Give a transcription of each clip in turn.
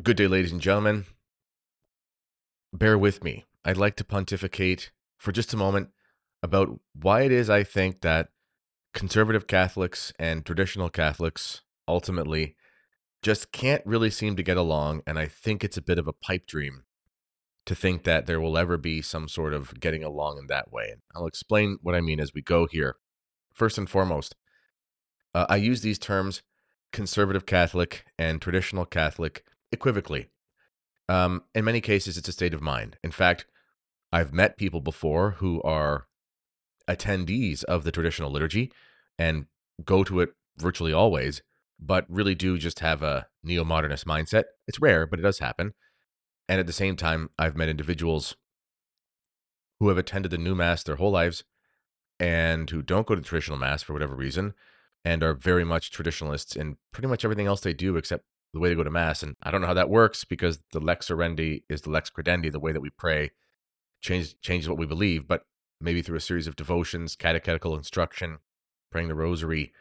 Good day, ladies and gentlemen. Bear with me. I'd like to pontificate for just a moment about why it is I think that conservative Catholics and traditional Catholics ultimately just can't really seem to get along. And I think it's a bit of a pipe dream to think that there will ever be some sort of getting along in that way. And I'll explain what I mean as we go here. First and foremost, uh, I use these terms conservative Catholic and traditional Catholic equivocally. Um, in many cases, it's a state of mind. In fact, I've met people before who are attendees of the traditional liturgy and go to it virtually always, but really do just have a neo modernist mindset. It's rare, but it does happen. And at the same time, I've met individuals who have attended the new Mass their whole lives and who don't go to the traditional Mass for whatever reason and are very much traditionalists in pretty much everything else they do except the way to go to mass. And I don't know how that works because the lex orandi is the lex credendi, the way that we pray change changes what we believe, but maybe through a series of devotions, catechetical instruction, praying the rosary,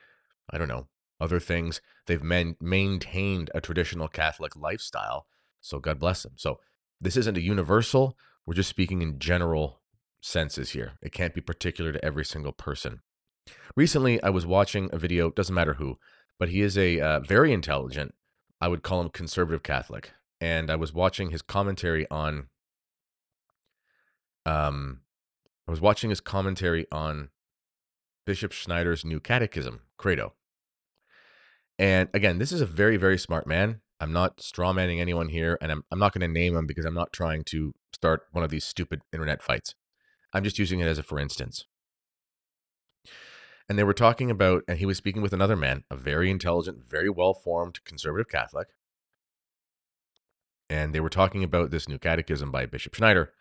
I don't know, other things. They've man- maintained a traditional Catholic lifestyle. So God bless them. So this isn't a universal. We're just speaking in general senses here. It can't be particular to every single person. Recently, I was watching a video, doesn't matter who, but he is a uh, very intelligent I would call him conservative Catholic. And I was watching his commentary on um I was watching his commentary on Bishop Schneider's new catechism, Credo. And again, this is a very, very smart man. I'm not strawmanning anyone here, and I'm, I'm not going to name him because I'm not trying to start one of these stupid internet fights. I'm just using it as a for instance. And they were talking about, and he was speaking with another man, a very intelligent, very well formed conservative Catholic. And they were talking about this new catechism by Bishop Schneider.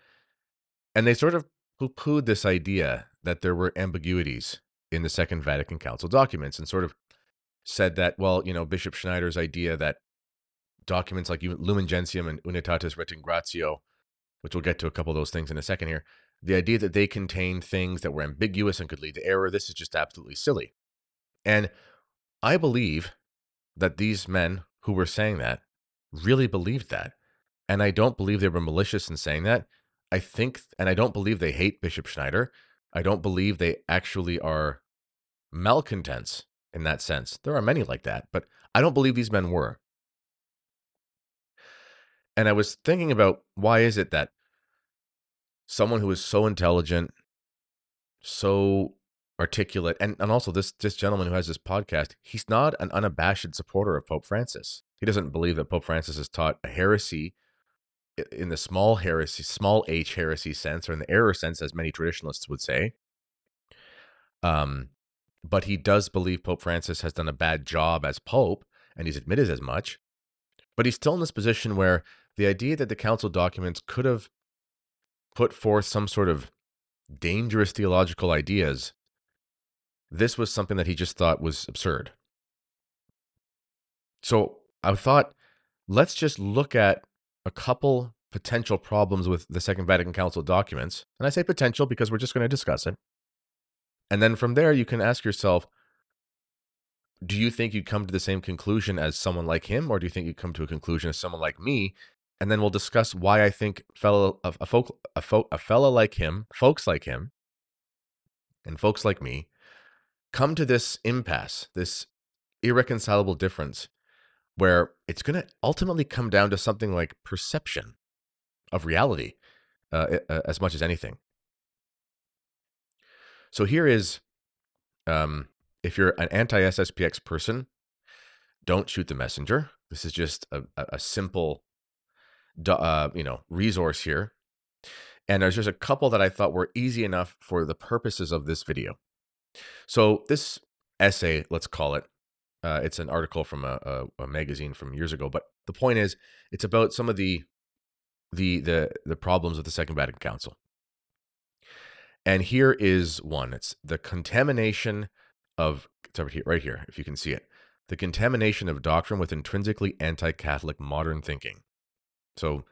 And they sort of poo pooed this idea that there were ambiguities in the Second Vatican Council documents and sort of said that, well, you know, Bishop Schneider's idea that documents like Lumen Gentium and Unitatis Redemptio, which we'll get to a couple of those things in a second here, the idea that they contained things that were ambiguous and could lead to error, this is just absolutely silly. And I believe that these men who were saying that really believed that. And I don't believe they were malicious in saying that. I think, and I don't believe they hate Bishop Schneider. I don't believe they actually are malcontents in that sense. There are many like that, but I don't believe these men were. And I was thinking about why is it that someone who is so intelligent, so articulate, and, and also this this gentleman who has this podcast, he's not an unabashed supporter of Pope Francis. He doesn't believe that Pope Francis has taught a heresy in the small heresy, small h heresy sense, or in the error sense, as many traditionalists would say. Um, but he does believe Pope Francis has done a bad job as Pope, and he's admitted as much. But he's still in this position where the idea that the council documents could have put forth some sort of dangerous theological ideas, this was something that he just thought was absurd. So I thought, let's just look at a couple potential problems with the Second Vatican Council documents. And I say potential because we're just going to discuss it. And then from there, you can ask yourself, do you think you'd come to the same conclusion as someone like him, or do you think you'd come to a conclusion as someone like me and then we'll discuss why I think fellow a, a folk a folk a fellow like him, folks like him, and folks like me come to this impasse, this irreconcilable difference where it's going to ultimately come down to something like perception of reality uh, as much as anything. So here is um, if you're an anti SSPX person, don't shoot the messenger. This is just a, a simple uh, you know, resource here. And there's just a couple that I thought were easy enough for the purposes of this video. So this essay, let's call it, uh, it's an article from a, a, a, magazine from years ago. But the point is, it's about some of the the the the problems of the Second Vatican Council. And here is one. It's the contamination of it's over here, right here, if you can see it. The contamination of doctrine with intrinsically anti-Catholic modern thinking. So,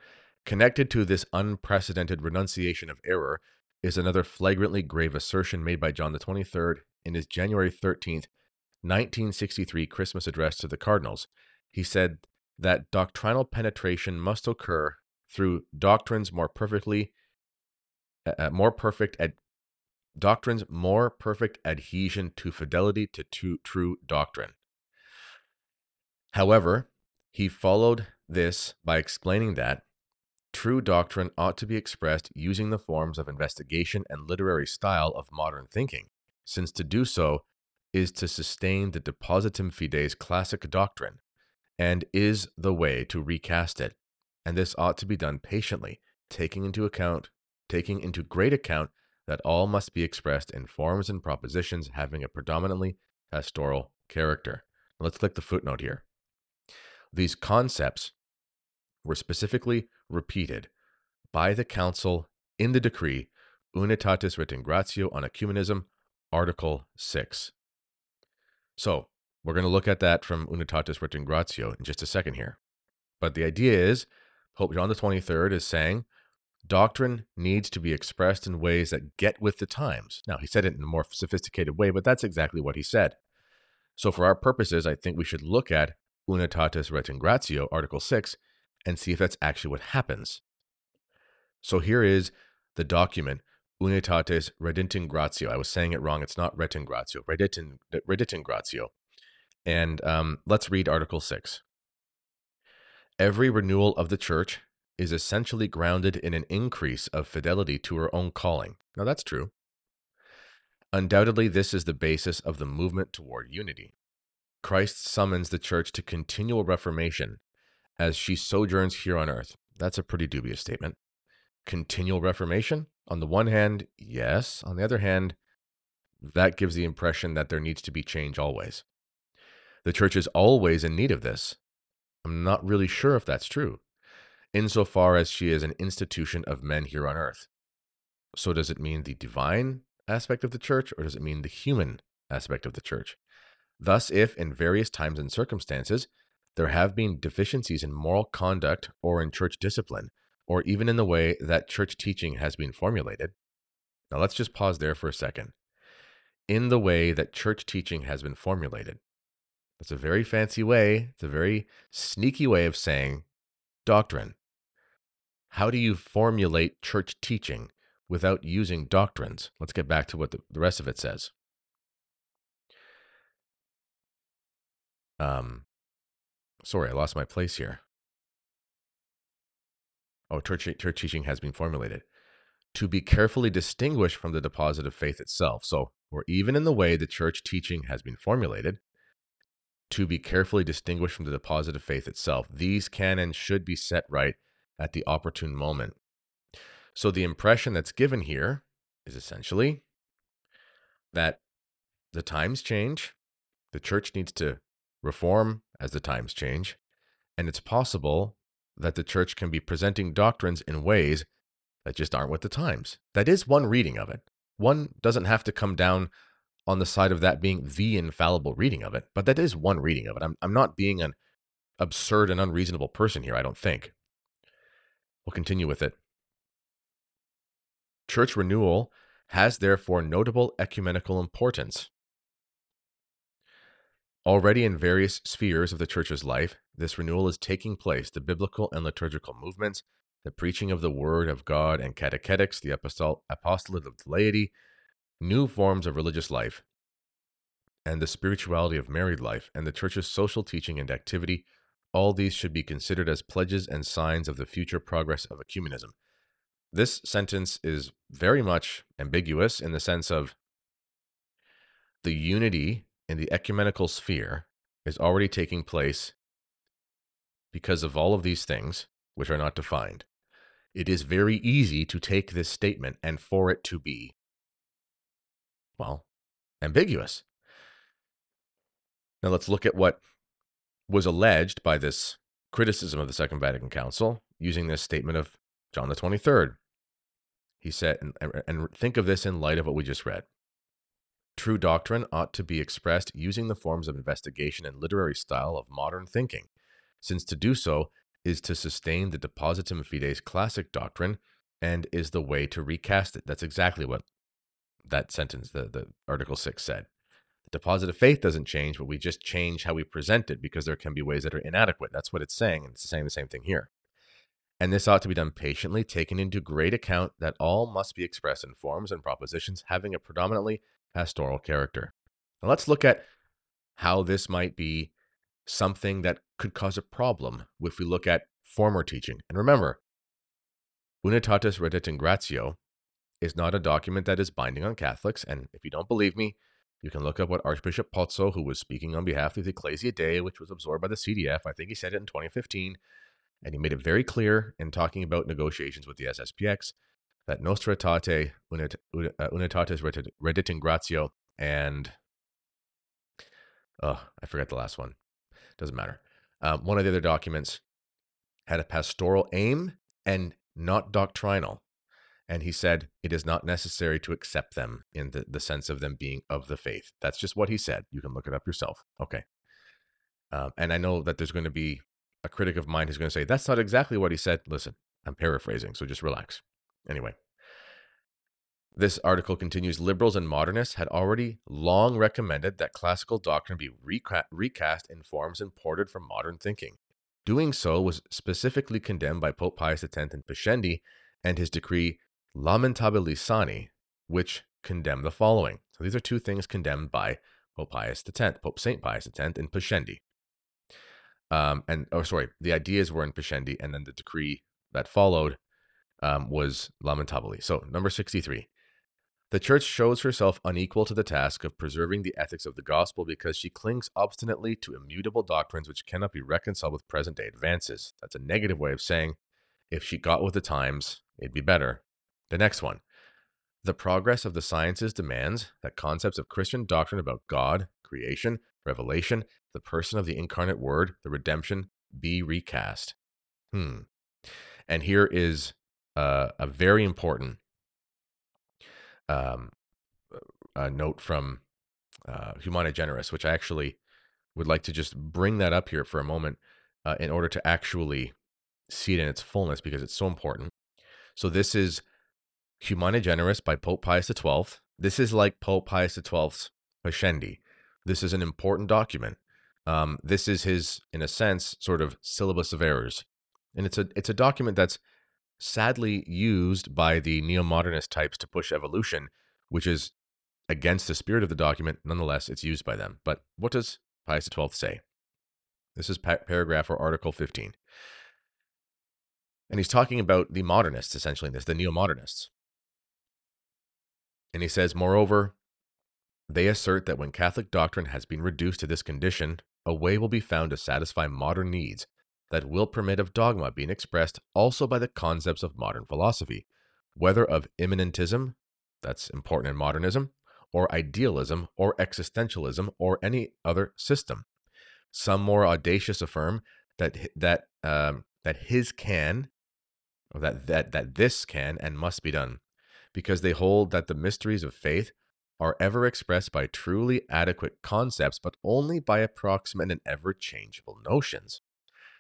connected to this unprecedented renunciation of error is another flagrantly grave assertion made by John the 23rd in his January 13th, 1963 Christmas address to the cardinals. He said that doctrinal penetration must occur through doctrines more perfectly uh, more perfect at doctrines more perfect adhesion to fidelity to, to true doctrine. However, he followed this by explaining that true doctrine ought to be expressed using the forms of investigation and literary style of modern thinking, since to do so is to sustain the depositum fidei classic doctrine and is the way to recast it. And this ought to be done patiently, taking into account taking into great account that all must be expressed in forms and propositions having a predominantly pastoral character. Let's click the footnote here. These concepts were specifically repeated by the Council in the decree Unitatis Rettingratio on Ecumenism, Article 6. So, we're going to look at that from Unitatis Rettingratio in just a second here. But the idea is Pope John the 23rd is saying doctrine needs to be expressed in ways that get with the times. Now, he said it in a more sophisticated way, but that's exactly what he said. So, for our purposes, I think we should look at Unitatis Rettingratio, Article 6, and see if that's actually what happens. So, here is the document Unitatis Redintingratio. I was saying it wrong. It's not Retingratio, Reditin, Redintingratio. And um, let's read Article 6. Every renewal of the church is essentially grounded in an increase of fidelity to her own calling. Now, that's true. Undoubtedly, this is the basis of the movement toward unity. Christ summons the church to continual reformation as she sojourns here on earth. That's a pretty dubious statement. Continual reformation? On the one hand, yes. On the other hand, that gives the impression that there needs to be change always. The church is always in need of this. I'm not really sure if that's true insofar as she is an institution of men here on earth. So, does it mean the divine aspect of the church, or does it mean the human aspect of the church? Thus, if in various times and circumstances there have been deficiencies in moral conduct or in church discipline, or even in the way that church teaching has been formulated. Now, let's just pause there for a second. In the way that church teaching has been formulated. That's a very fancy way, it's a very sneaky way of saying doctrine. How do you formulate church teaching without using doctrines? Let's get back to what the, rest of it says. Um, sorry, I lost my place here. Oh, church, church teaching has been formulated to be carefully distinguished from the deposit of faith itself. So, or even in the way the church teaching has been formulated, to be carefully distinguished from the deposit of faith itself. These can and should be set right at the opportune moment. So the impression that's given here is essentially that the times change, the church needs to reform as the times change, and it's possible that the church can be presenting doctrines in ways that just aren't with the times. That is one reading of it. One doesn't have to come down on the side of that being the infallible reading of it, but that is one reading of it. I'm, I'm not being an absurd and unreasonable person here, I don't think. We'll continue with it. Church renewal has therefore notable ecumenical importance. Already in various spheres of the church's life, this renewal is taking place the biblical and liturgical movements, the preaching of the word of God and catechetics, the apostolate of the laity, new forms of religious life, and the spirituality of married life, and the church's social teaching and activity all these should be considered as pledges and signs of the future progress of ecumenism. This sentence is very much ambiguous in the sense of the unity in the ecumenical sphere is already taking place because of all of these things, which are not defined. It is very easy to take this statement and for it to be, well, ambiguous. Now let's look at what was alleged by this criticism of the Second Vatican Council using this statement of John the 23rd. He said, and, and think of this in light of what we just read. True doctrine ought to be expressed using the forms of investigation and literary style of modern thinking, since to do so is to sustain the depositum fidei classic doctrine and is the way to recast it. That's exactly what that sentence, the, the Article 6 said. The deposit of faith doesn't change, but we just change how we present it because there can be ways that are inadequate. That's what it's saying. And it's saying the same thing here. And this ought to be done patiently, taking into great account that all must be expressed in forms and propositions having a predominantly pastoral character. Now let's look at how this might be something that could cause a problem if we look at former teaching. And remember, Unitatis Reditingratio is not a document that is binding on Catholics. And if you don't believe me, you can look up what Archbishop Pozzo, who was speaking on behalf of the Ecclesia Dei, which was absorbed by the CDF, I think he said it in 2015, and he made it very clear in talking about negotiations with the SSPX that Nostra Aetate unit, uh, Unitatis Reditingratio and oh, I forget the last one. Doesn't matter. Um, one of the other documents had a pastoral aim and not doctrinal. And he said, it is not necessary to accept them in the, the sense of them being of the faith. That's just what he said. You can look it up yourself. Okay. Um, and I know that there's going to be a critic of mine who's going to say, that's not exactly what he said. Listen, I'm paraphrasing, so just relax. Anyway, this article continues Liberals and modernists had already long recommended that classical doctrine be recast in forms imported from modern thinking. Doing so was specifically condemned by Pope Pius X in Pascendi and his decree Lamentabili sane, which condemned the following. So these are two things condemned by Pope Pius X, Pope St. Pius X in Pascendi. Um, and, oh, sorry, the ideas were in Pascendi, and then the decree that followed um, was Lamentabili. So, number 63. The church shows herself unequal to the task of preserving the ethics of the gospel because she clings obstinately to immutable doctrines which cannot be reconciled with present day advances. That's a negative way of saying if she got with the times, it'd be better. The next one. The progress of the sciences demands that concepts of Christian doctrine about God, creation, revelation, the person of the incarnate word, the redemption, be recast. Hmm. And here is uh, a very important um, a note from uh, Humani Generis, which I actually would like to just bring that up here for a moment uh, in order to actually see it in its fullness because it's so important. So this is Humani Generis by Pope Pius XII. This is like Pope Pius XII's Pascendi. This is an important document. Um, this is his, in a sense, sort of syllabus of errors, and it's a it's a document that's sadly used by the neo modernist types to push evolution, which is against the spirit of the document. Nonetheless, it's used by them. But what does Pius XII say? This is pa- paragraph or article 15. And he's talking about the modernists, essentially, this, the neo modernists. And he says, moreover, they assert that when Catholic doctrine has been reduced to this condition, a way will be found to satisfy modern needs that will permit of dogma being expressed also by the concepts of modern philosophy, whether of immanentism, that's important in modernism, or idealism, or existentialism, or any other system. Some more audacious affirm that that um, that his can, or that that that this can and must be done, because they hold that the mysteries of faith are ever expressed by truly adequate concepts, but only by approximate and ever changeable notions.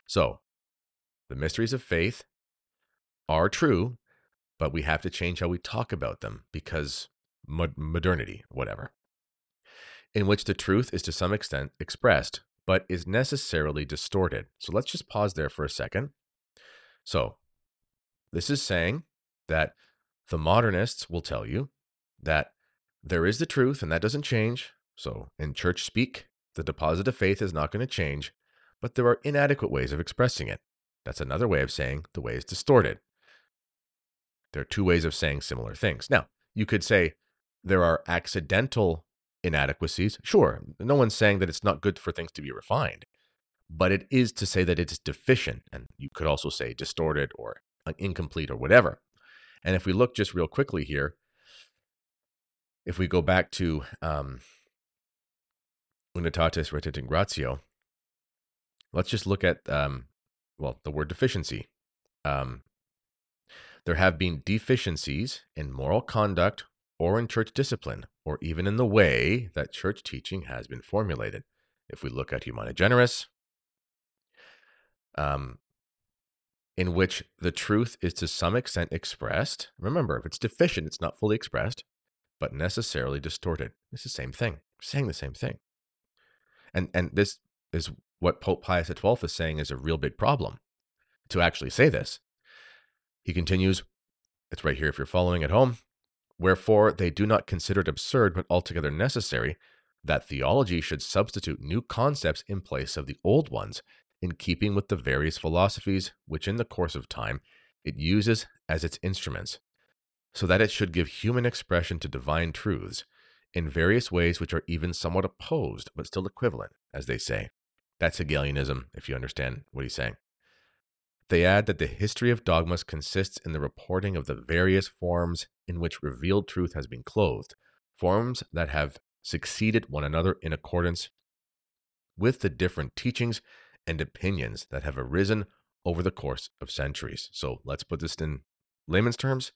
So, the mysteries of faith are true, but we have to change how we talk about them because modernity, whatever, in which the truth is to some extent expressed, but is necessarily distorted. So let's just pause there for a second. So, this is saying that the modernists will tell you that there is the truth and that doesn't change. So, in church speak, the deposit of faith is not going to change, but there are inadequate ways of expressing it. That's another way of saying the way is distorted. There are two ways of saying similar things. Now, you could say there are accidental inadequacies. Sure, no one's saying that it's not good for things to be refined, but it is to say that it is deficient. And you could also say distorted or incomplete or whatever. And if we look just real quickly here, if we go back to um, Unitatis Reditingratio, let's just look at, um, well, the word deficiency. Um, there have been deficiencies in moral conduct or in church discipline, or even in the way that church teaching has been formulated. If we look at Humani Generis, um, in which the truth is to some extent expressed. Remember, if it's deficient, it's not fully expressed, but necessarily distorted. It's the same thing. saying the same thing. And and this is what Pope Pius XII is saying is a real big problem to actually say this. He continues, it's right here if you're following at home. Wherefore, they do not consider it absurd, but altogether necessary, that theology should substitute new concepts in place of the old ones, in keeping with the various philosophies which, in the course of time, it uses as its instruments, so that it should give human expression to divine truths in various ways which are even somewhat opposed, but still equivalent, as they say. That's Hegelianism, if you understand what he's saying. They add that the history of dogmas consists in the reporting of the various forms in which revealed truth has been clothed, forms that have succeeded one another in accordance with the different teachings and opinions that have arisen over the course of centuries. So let's put this in layman's terms.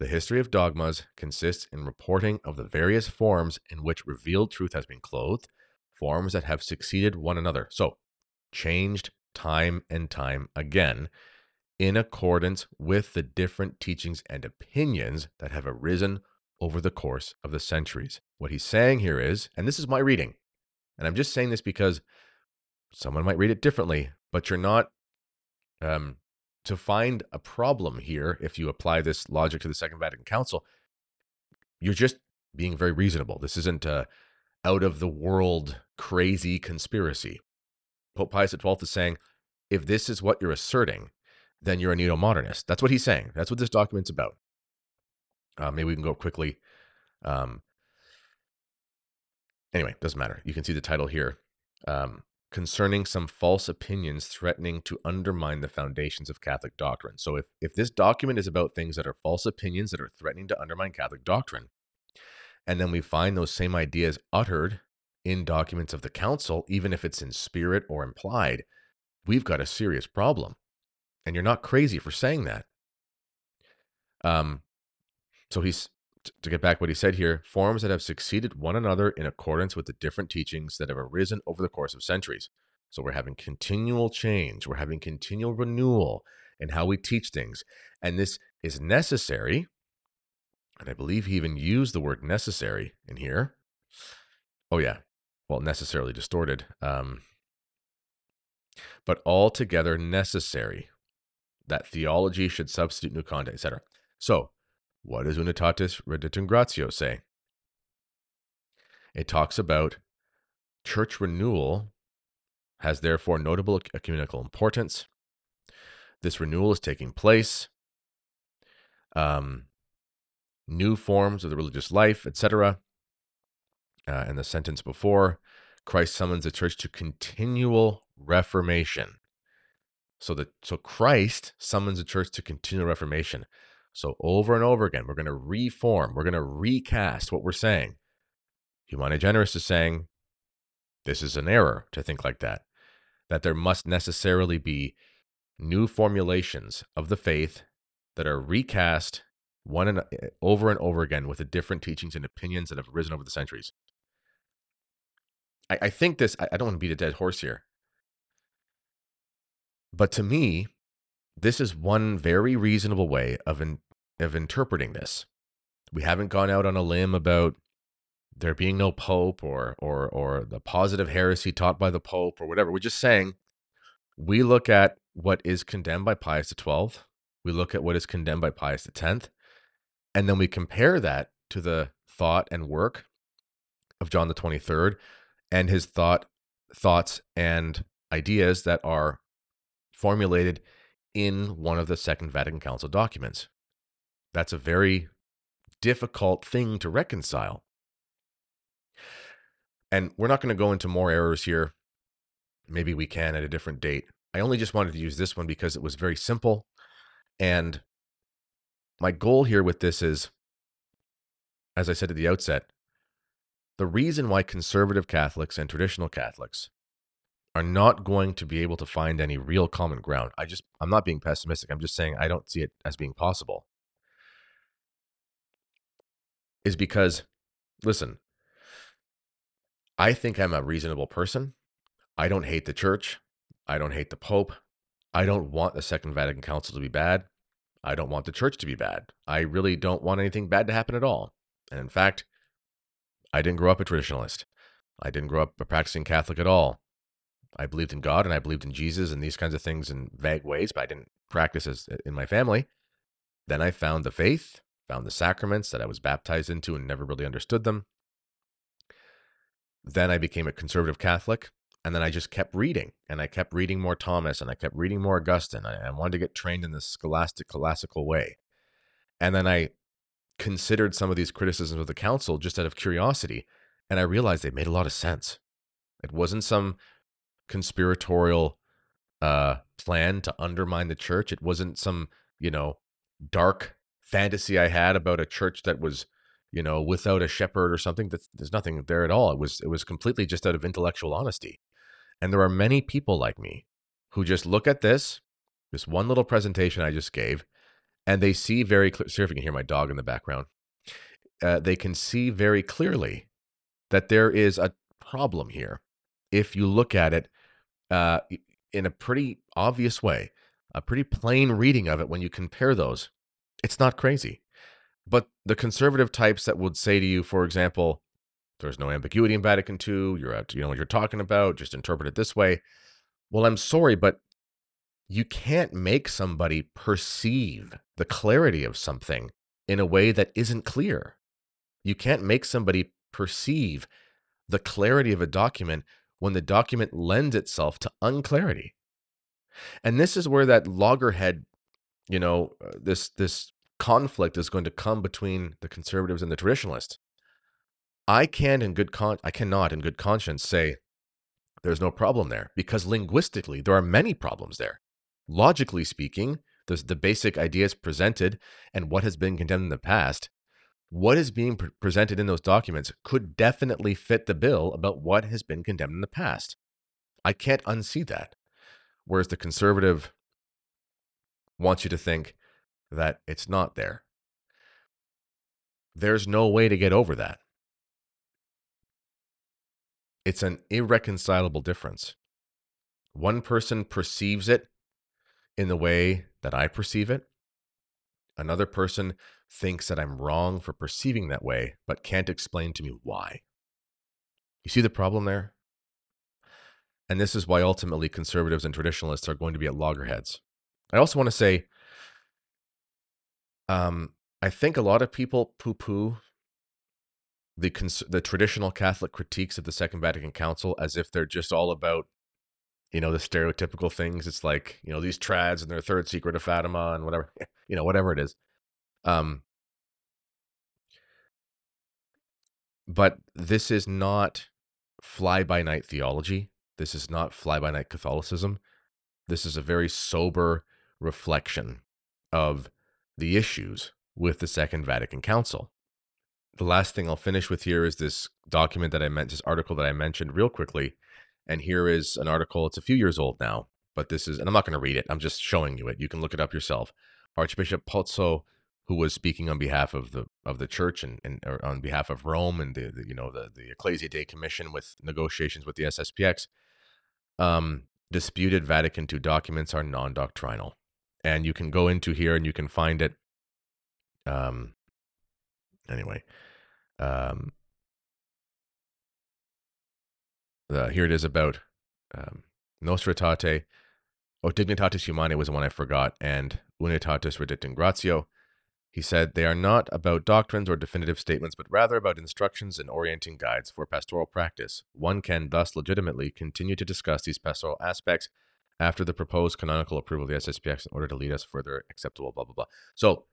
The history of dogmas consists in reporting of the various forms in which revealed truth has been clothed, forms that have succeeded one another. So, changed time and time again in accordance with the different teachings and opinions that have arisen over the course of the centuries. What he's saying here is, and this is my reading, and I'm just saying this because someone might read it differently, but you're not um, to find a problem here if you apply this logic to the Second Vatican Council. You're just being very reasonable. This isn't a out of the world crazy conspiracy. Pope Pius XII is saying, if this is what you're asserting, then you're a neo modernist. That's what he's saying. That's what this document's about. Uh, maybe we can go quickly. Um, anyway, doesn't matter. You can see the title here um, concerning some false opinions threatening to undermine the foundations of Catholic doctrine. So, if, if this document is about things that are false opinions that are threatening to undermine Catholic doctrine, and then we find those same ideas uttered in documents of the council, even if it's in spirit or implied, we've got a serious problem. And you're not crazy for saying that. Um, so he's to get back what he said here forms that have succeeded one another in accordance with the different teachings that have arisen over the course of centuries. So we're having continual change, we're having continual renewal in how we teach things. And this is necessary. And I believe he even used the word necessary in here. Oh, yeah well, necessarily distorted, um, but altogether necessary that theology should substitute new content, etc. So, what does Unitatis Redemptum Gratio say? It talks about church renewal has therefore notable ecumenical importance. This renewal is taking place. Um, new forms of the religious life, etc uh, and the sentence before, Christ summons the church to continual reformation. So that so Christ summons the church to continual reformation. So over and over again, we're going to reform, we're going to recast what we're saying. Humani Generis is saying this is an error to think like that. That there must necessarily be new formulations of the faith that are recast one and eh, over and over again with the different teachings and opinions that have arisen over the centuries. I, I think this, I, I don't want to beat a dead horse here. But to me, this is one very reasonable way of, in, of interpreting this. We haven't gone out on a limb about there being no pope or or or the positive heresy taught by the pope or whatever. We're just saying we look at what is condemned by Pius XII, we look at what is condemned by Pius X, and then we compare that to the thought and work of John the 23rd and his thought thoughts and ideas that are formulated in one of the Second Vatican Council documents. That's a very difficult thing to reconcile. And we're not going to go into more errors here. Maybe we can at a different date. I only just wanted to use this one because it was very simple. And my goal here with this is, as I said at the outset, the reason why conservative Catholics and traditional Catholics are not going to be able to find any real common ground. I just, I'm not being pessimistic. I'm just saying I don't see it as being possible. Is because, listen, I think I'm a reasonable person. I don't hate the church. I don't hate the Pope. I don't want the Second Vatican Council to be bad. I don't want the church to be bad. I really don't want anything bad to happen at all. And in fact, I didn't grow up a traditionalist. I didn't grow up a practicing Catholic at all. I believed in God and I believed in Jesus and these kinds of things in vague ways, but I didn't practice as uh, in my family. Then I found the faith, found the sacraments that I was baptized into and never really understood them. Then I became a conservative Catholic. And then I just kept reading and I kept reading more Thomas and I kept reading more Augustine. I, I wanted to get trained in the scholastic classical way. And then I considered some of these criticisms of the council just out of curiosity. And I realized they made a lot of sense. It wasn't some conspiratorial uh, plan to undermine the church. It wasn't some, you know, dark fantasy I had about a church that was, you know, without a shepherd or something. That there's nothing there at all. It was it was completely just out of intellectual honesty. And there are many people like me who just look at this, this one little presentation I just gave, and they see very clear. See if you can hear my dog in the background. Uh, they can see very clearly that there is a problem here. If you look at it uh, in a pretty obvious way, a pretty plain reading of it when you compare those, it's not crazy. But the conservative types that would say to you, for example, there's no ambiguity in Vatican II, you're at, you know what you're talking about, just interpret it this way. Well, I'm sorry, but you can't make somebody perceive the clarity of something in a way that isn't clear. You can't make somebody perceive the clarity of a document when the document lends itself to unclarity. And this is where that loggerhead, you know, uh, this this conflict is going to come between the conservatives and the traditionalists. I can in good con I cannot in good conscience say there's no problem there because linguistically there are many problems there. Logically speaking, there's the basic ideas presented and what has been condemned in the past. What is being pre- presented in those documents could definitely fit the bill about what has been condemned in the past. I can't unsee that. Whereas the conservative wants you to think that it's not there. There's no way to get over that. It's an irreconcilable difference. One person perceives it in the way that I perceive it. Another person thinks that I'm wrong for perceiving that way, but can't explain to me why. You see the problem there? And this is why ultimately conservatives and traditionalists are going to be at loggerheads. I also want to say, um, I think a lot of people poo poo the cons- the traditional Catholic critiques of the Second Vatican Council as if they're just all about you know the stereotypical things. It's like you know these trads and their third secret of Fatima and whatever you know whatever it is. Um, but this is not fly by night theology. This is not fly by night Catholicism. This is a very sober reflection of the issues with the Second Vatican Council the last thing I'll finish with here is this document that I meant, this article that I mentioned real quickly. And here is an article. It's a few years old now, but this is, and I'm not going to read it. I'm just showing you it. You can look it up yourself. Archbishop Pozzo, who was speaking on behalf of the of the church and, and on behalf of Rome and the, the you know the the Ecclesia Dei Commission with negotiations with the SSPX, um, disputed Vatican II documents are non-doctrinal, and you can go into here and you can find it. Um, anyway, um, uh, here it is about um, Nostra Aetate. Oh, Dignitatis Humanae was the one I forgot, and Unitatis Redemptum Gratio. He said they are not about doctrines or definitive statements, but rather about instructions and orienting guides for pastoral practice. One can thus legitimately continue to discuss these pastoral aspects after the proposed canonical approval of the SSPX in order to lead us further acceptable, blah, blah, blah. So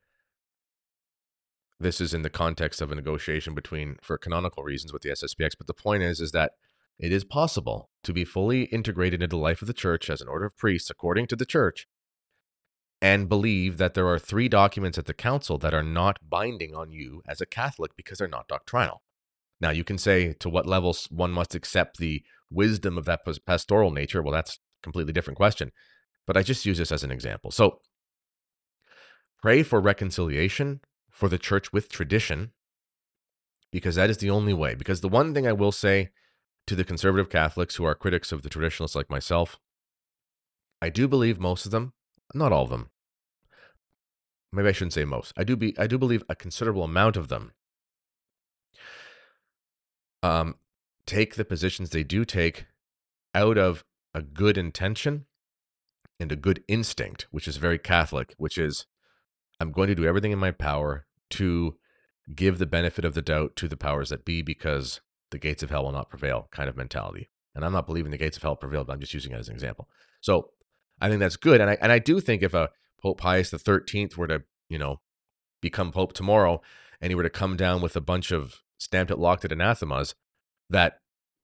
this is in the context of a negotiation between for canonical reasons with the SSPX. But the point is, is that it is possible to be fully integrated into the life of the church as an order of priests according to the church and believe that there are three documents at the council that are not binding on you as a Catholic because they're not doctrinal. Now, you can say to what levels one must accept the wisdom of that pastoral nature. Well, that's a completely different question. But I just use this as an example. So pray for reconciliation for the church with tradition, because that is the only way. Because the one thing I will say to the conservative Catholics who are critics of the traditionalists like myself, I do believe most of them, not all of them, maybe I shouldn't say most. I do be I do believe a considerable amount of them um, take the positions they do take out of a good intention and a good instinct, which is very Catholic, which is I'm going to do everything in my power to give the benefit of the doubt to the powers that be because the gates of hell will not prevail kind of mentality. And I'm not believing the gates of hell prevail, but I'm just using it as an example. So I think that's good. And I and I do think if a Pope Pius the thirteenth were to, you know, become Pope tomorrow and he were to come down with a bunch of stamped it locked it anathemas that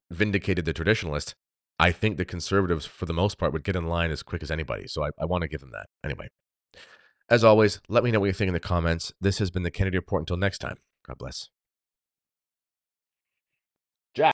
vindicated the traditionalist, I think the conservatives, for the most part, would get in line as quick as anybody. So I, I want to give them that. Anyway, as always, let me know what you think in the comments. This has been the Kennedy Report. Until next time, God bless.